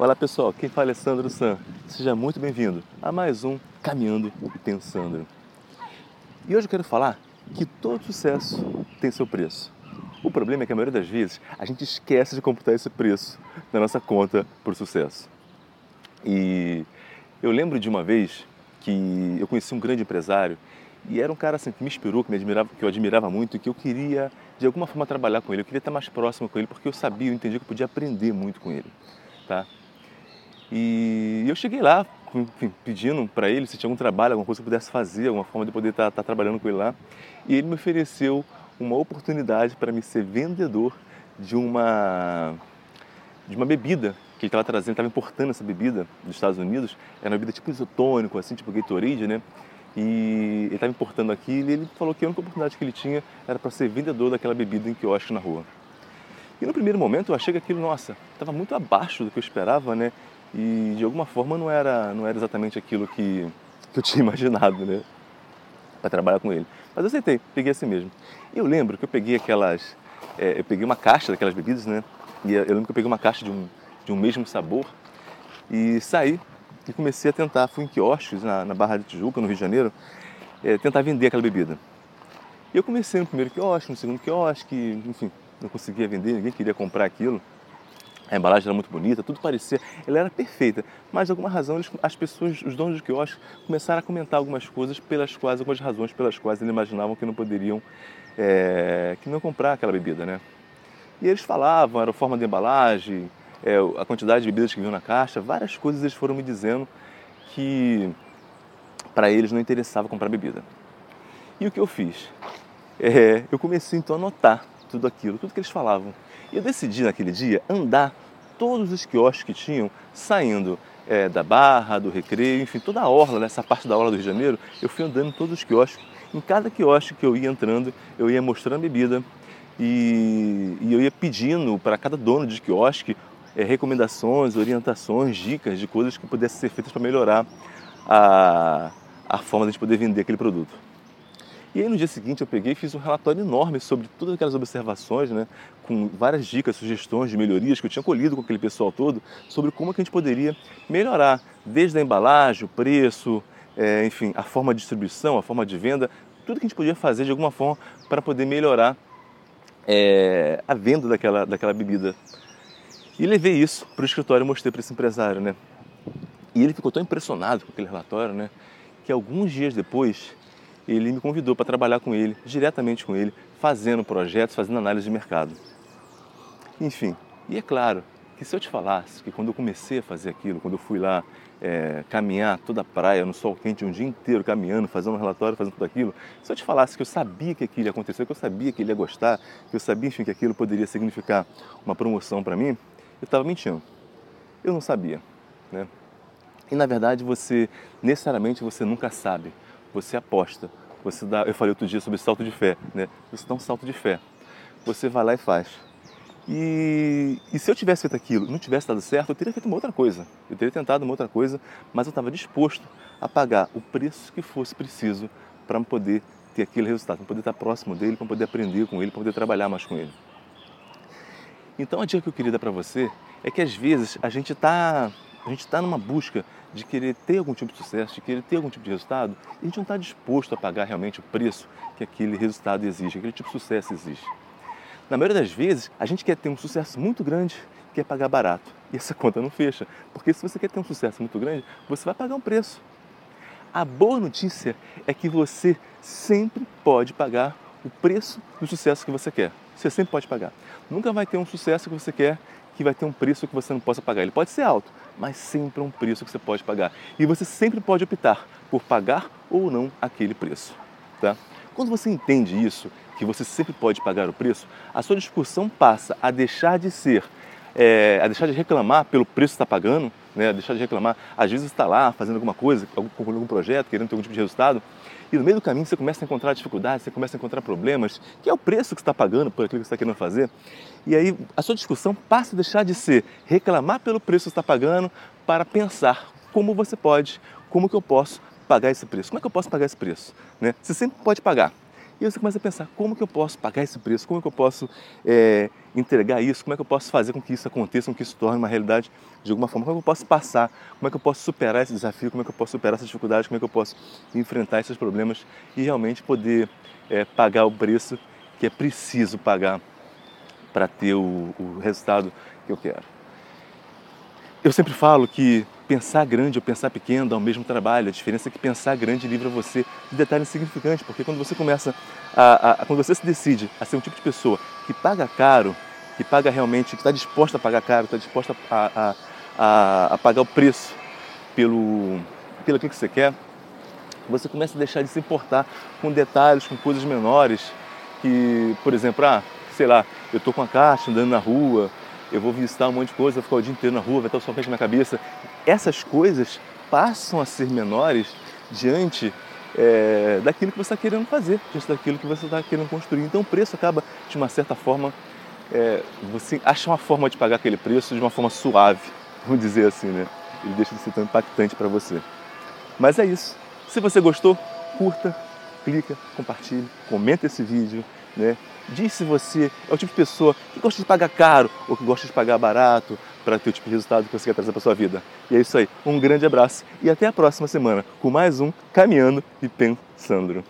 Olá pessoal, quem fala é Sandro San. Seja muito bem-vindo a mais um Caminhando Pensando. E hoje eu quero falar que todo sucesso tem seu preço. O problema é que a maioria das vezes a gente esquece de computar esse preço na nossa conta por sucesso. E eu lembro de uma vez que eu conheci um grande empresário e era um cara assim, que me inspirou, que, me admirava, que eu admirava muito e que eu queria de alguma forma trabalhar com ele, eu queria estar mais próximo com ele porque eu sabia, eu entendia que eu podia aprender muito com ele. Tá? E eu cheguei lá, enfim, pedindo para ele se tinha algum trabalho, alguma coisa que eu pudesse fazer, alguma forma de poder estar, tá, tá trabalhando com ele lá. E ele me ofereceu uma oportunidade para me ser vendedor de uma, de uma bebida que ele estava trazendo, estava importando essa bebida dos Estados Unidos. Era uma bebida tipo isotônico, assim, tipo Gatorade, né? E ele estava importando aquilo e ele falou que a única oportunidade que ele tinha era para ser vendedor daquela bebida em quiosque na rua. E no primeiro momento eu achei que aquilo, nossa, estava muito abaixo do que eu esperava, né? E de alguma forma não era, não era exatamente aquilo que, que eu tinha imaginado, né? Para trabalhar com ele. Mas eu aceitei, peguei assim mesmo. E eu lembro que eu peguei aquelas. É, eu peguei uma caixa daquelas bebidas, né? E eu lembro que eu peguei uma caixa de um, de um mesmo sabor e saí e comecei a tentar. Fui em quiosques na, na Barra de Tijuca, no Rio de Janeiro, é, tentar vender aquela bebida. E eu comecei no primeiro quiosque, no segundo quiosque, enfim, não conseguia vender, ninguém queria comprar aquilo. A embalagem era muito bonita, tudo parecia, ela era perfeita, mas de alguma razão as pessoas, os donos do quiosque, começaram a comentar algumas coisas pelas quais, algumas razões pelas quais eles imaginavam que não poderiam, é, que não comprar aquela bebida, né? E eles falavam, era a forma de embalagem, é, a quantidade de bebidas que vinham na caixa, várias coisas eles foram me dizendo que para eles não interessava comprar bebida. E o que eu fiz? É, eu comecei então a anotar tudo aquilo, tudo que eles falavam. E eu decidi naquele dia andar todos os quiosques que tinham, saindo é, da Barra, do Recreio, enfim, toda a orla, nessa parte da orla do Rio de Janeiro, eu fui andando em todos os quiosques. Em cada quiosque que eu ia entrando, eu ia mostrando a bebida e, e eu ia pedindo para cada dono de quiosque é, recomendações, orientações, dicas de coisas que pudessem ser feitas para melhorar a, a forma de a gente poder vender aquele produto. E aí no dia seguinte eu peguei e fiz um relatório enorme sobre todas aquelas observações, né, com várias dicas, sugestões de melhorias que eu tinha colhido com aquele pessoal todo, sobre como que a gente poderia melhorar, desde a embalagem, o preço, é, enfim, a forma de distribuição, a forma de venda, tudo que a gente podia fazer de alguma forma para poder melhorar é, a venda daquela, daquela bebida. E levei isso para o escritório e mostrei para esse empresário, né? E ele ficou tão impressionado com aquele relatório, né? Que alguns dias depois ele me convidou para trabalhar com ele, diretamente com ele, fazendo projetos, fazendo análise de mercado. Enfim, e é claro que se eu te falasse que quando eu comecei a fazer aquilo, quando eu fui lá é, caminhar toda a praia no sol quente um dia inteiro caminhando, fazendo um relatório, fazendo tudo aquilo, se eu te falasse que eu sabia que aquilo ia acontecer, que eu sabia que ele ia gostar, que eu sabia enfim, que aquilo poderia significar uma promoção para mim, eu estava mentindo. Eu não sabia, né? E na verdade você, necessariamente, você nunca sabe você aposta. Você dá, eu falei outro dia sobre salto de fé, né? Você dá um salto de fé. Você vai lá e faz. E, e se eu tivesse feito aquilo e não tivesse dado certo, eu teria feito uma outra coisa. Eu teria tentado uma outra coisa, mas eu estava disposto a pagar o preço que fosse preciso para poder ter aquele resultado, para poder estar próximo dele, para poder aprender com ele, para poder trabalhar mais com ele. Então a dica que eu queria dar para você é que às vezes a gente está a gente está numa busca de querer ter algum tipo de sucesso, de querer ter algum tipo de resultado, e a gente não está disposto a pagar realmente o preço que aquele resultado exige, que aquele tipo de sucesso exige. Na maioria das vezes, a gente quer ter um sucesso muito grande, quer pagar barato. E essa conta não fecha. Porque se você quer ter um sucesso muito grande, você vai pagar um preço. A boa notícia é que você sempre pode pagar o preço do sucesso que você quer. Você sempre pode pagar. Nunca vai ter um sucesso que você quer que vai ter um preço que você não possa pagar. Ele pode ser alto, mas sempre um preço que você pode pagar. E você sempre pode optar por pagar ou não aquele preço. Tá? Quando você entende isso, que você sempre pode pagar o preço, a sua discussão passa a deixar de ser, é, a deixar de reclamar pelo preço que está pagando, né? deixar de reclamar. Às vezes você está lá fazendo alguma coisa, concluindo algum projeto, querendo ter algum tipo de resultado, e no meio do caminho você começa a encontrar dificuldades, você começa a encontrar problemas, que é o preço que você está pagando por aquilo que você está querendo fazer. E aí a sua discussão passa a deixar de ser reclamar pelo preço que você está pagando para pensar como você pode, como que eu posso pagar esse preço. Como é que eu posso pagar esse preço? Né? Você sempre pode pagar. E você começa a pensar, como que eu posso pagar esse preço? Como que eu posso é, entregar isso? Como é que eu posso fazer com que isso aconteça, com que isso torne uma realidade de alguma forma? Como é que eu posso passar? Como é que eu posso superar esse desafio? Como é que eu posso superar essa dificuldade? Como é que eu posso enfrentar esses problemas e realmente poder é, pagar o preço que é preciso pagar para ter o, o resultado que eu quero? Eu sempre falo que pensar grande ou pensar pequeno dá o mesmo trabalho. A diferença é que pensar grande livra você de detalhes significantes, porque quando você começa a, a, quando você se decide a ser um tipo de pessoa que paga caro, que paga realmente, que está disposta a pagar caro, está disposta a, a, a, pagar o preço pelo, pelo que você quer, você começa a deixar de se importar com detalhes, com coisas menores, que, por exemplo, ah, sei lá, eu estou com a caixa andando na rua, eu vou visitar um monte de coisa, vou ficar o dia inteiro na rua, vai estar o sol quente na cabeça. Essas coisas passam a ser menores diante é, daquilo que você está querendo fazer, diante daquilo que você está querendo construir. Então o preço acaba, de uma certa forma, é, você acha uma forma de pagar aquele preço de uma forma suave, vamos dizer assim, né? Ele deixa de ser tão impactante para você. Mas é isso. Se você gostou, curta, clica, compartilhe, comenta esse vídeo, né? Diz se você é o tipo de pessoa que gosta de pagar caro ou que gosta de pagar barato para ter o tipo de resultado que você quer trazer para sua vida. E é isso aí. Um grande abraço e até a próxima semana com mais um Caminhando e Pensando.